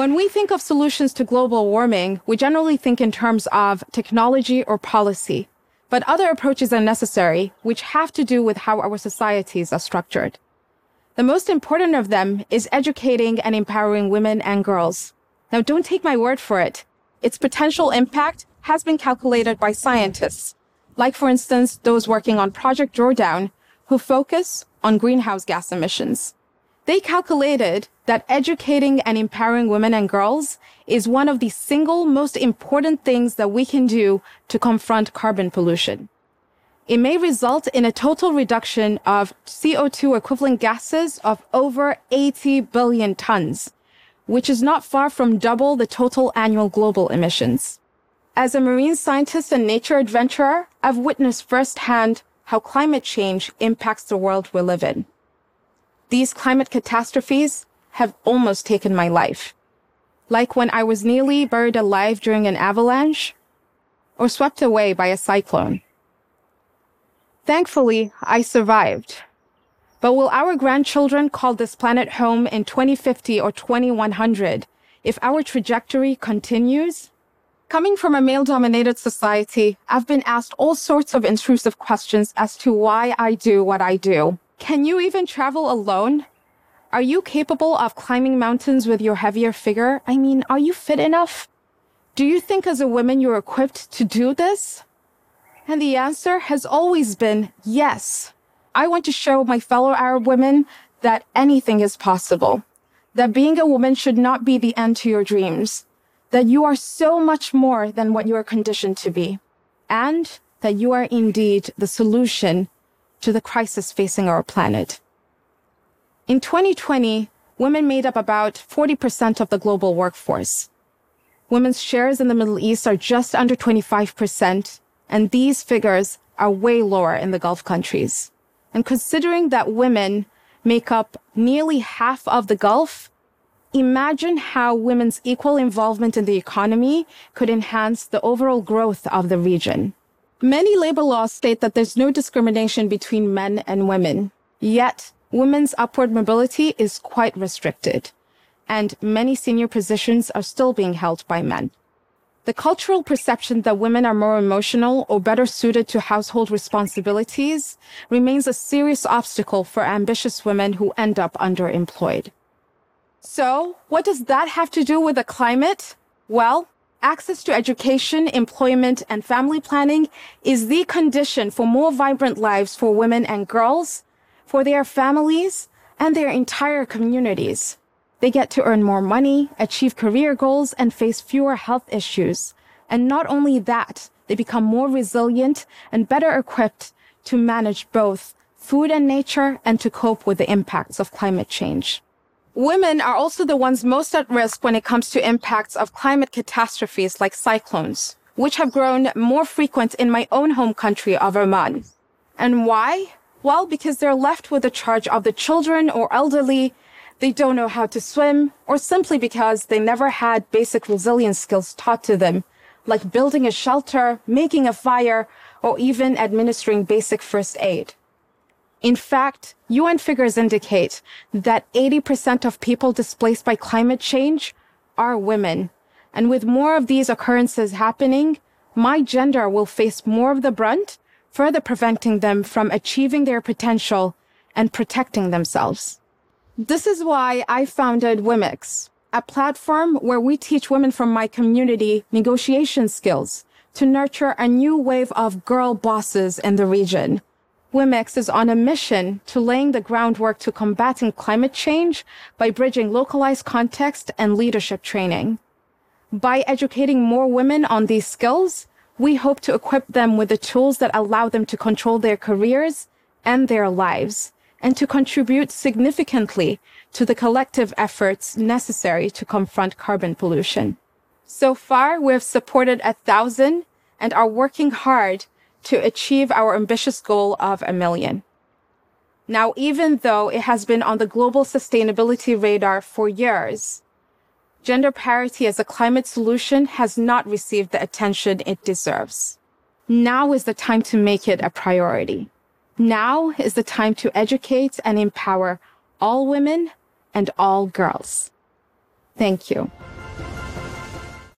When we think of solutions to global warming, we generally think in terms of technology or policy. But other approaches are necessary, which have to do with how our societies are structured. The most important of them is educating and empowering women and girls. Now, don't take my word for it. Its potential impact has been calculated by scientists, like, for instance, those working on Project Drawdown, who focus on greenhouse gas emissions. They calculated that educating and empowering women and girls is one of the single most important things that we can do to confront carbon pollution. It may result in a total reduction of CO2 equivalent gases of over 80 billion tons, which is not far from double the total annual global emissions. As a marine scientist and nature adventurer, I've witnessed firsthand how climate change impacts the world we live in. These climate catastrophes have almost taken my life. Like when I was nearly buried alive during an avalanche or swept away by a cyclone. Thankfully, I survived. But will our grandchildren call this planet home in 2050 or 2100 if our trajectory continues? Coming from a male dominated society, I've been asked all sorts of intrusive questions as to why I do what I do. Can you even travel alone? Are you capable of climbing mountains with your heavier figure? I mean, are you fit enough? Do you think as a woman you're equipped to do this? And the answer has always been yes. I want to show my fellow Arab women that anything is possible. That being a woman should not be the end to your dreams. That you are so much more than what you are conditioned to be. And that you are indeed the solution to the crisis facing our planet. In 2020, women made up about 40% of the global workforce. Women's shares in the Middle East are just under 25%, and these figures are way lower in the Gulf countries. And considering that women make up nearly half of the Gulf, imagine how women's equal involvement in the economy could enhance the overall growth of the region. Many labor laws state that there's no discrimination between men and women. Yet, women's upward mobility is quite restricted, and many senior positions are still being held by men. The cultural perception that women are more emotional or better suited to household responsibilities remains a serious obstacle for ambitious women who end up underemployed. So, what does that have to do with the climate? Well, access to education, employment, and family planning is the condition for more vibrant lives for women and girls, for their families, and their entire communities. They get to earn more money, achieve career goals, and face fewer health issues. And not only that, they become more resilient and better equipped to manage both food and nature and to cope with the impacts of climate change. Women are also the ones most at risk when it comes to impacts of climate catastrophes like cyclones, which have grown more frequent in my own home country of Oman. And why? Well, because they're left with the charge of the children or elderly they don't know how to swim, or simply because they never had basic resilience skills taught to them, like building a shelter, making a fire, or even administering basic first aid. In fact, UN figures indicate that 80% of people displaced by climate change are women. And with more of these occurrences happening, my gender will face more of the brunt, further preventing them from achieving their potential and protecting themselves. This is why I founded Wimix, a platform where we teach women from my community negotiation skills to nurture a new wave of girl bosses in the region. Wimix is on a mission to laying the groundwork to combating climate change by bridging localized context and leadership training. By educating more women on these skills, we hope to equip them with the tools that allow them to control their careers and their lives and to contribute significantly to the collective efforts necessary to confront carbon pollution. So far, we have supported a thousand and are working hard to achieve our ambitious goal of a million. Now, even though it has been on the global sustainability radar for years, gender parity as a climate solution has not received the attention it deserves. Now is the time to make it a priority. Now is the time to educate and empower all women and all girls. Thank you.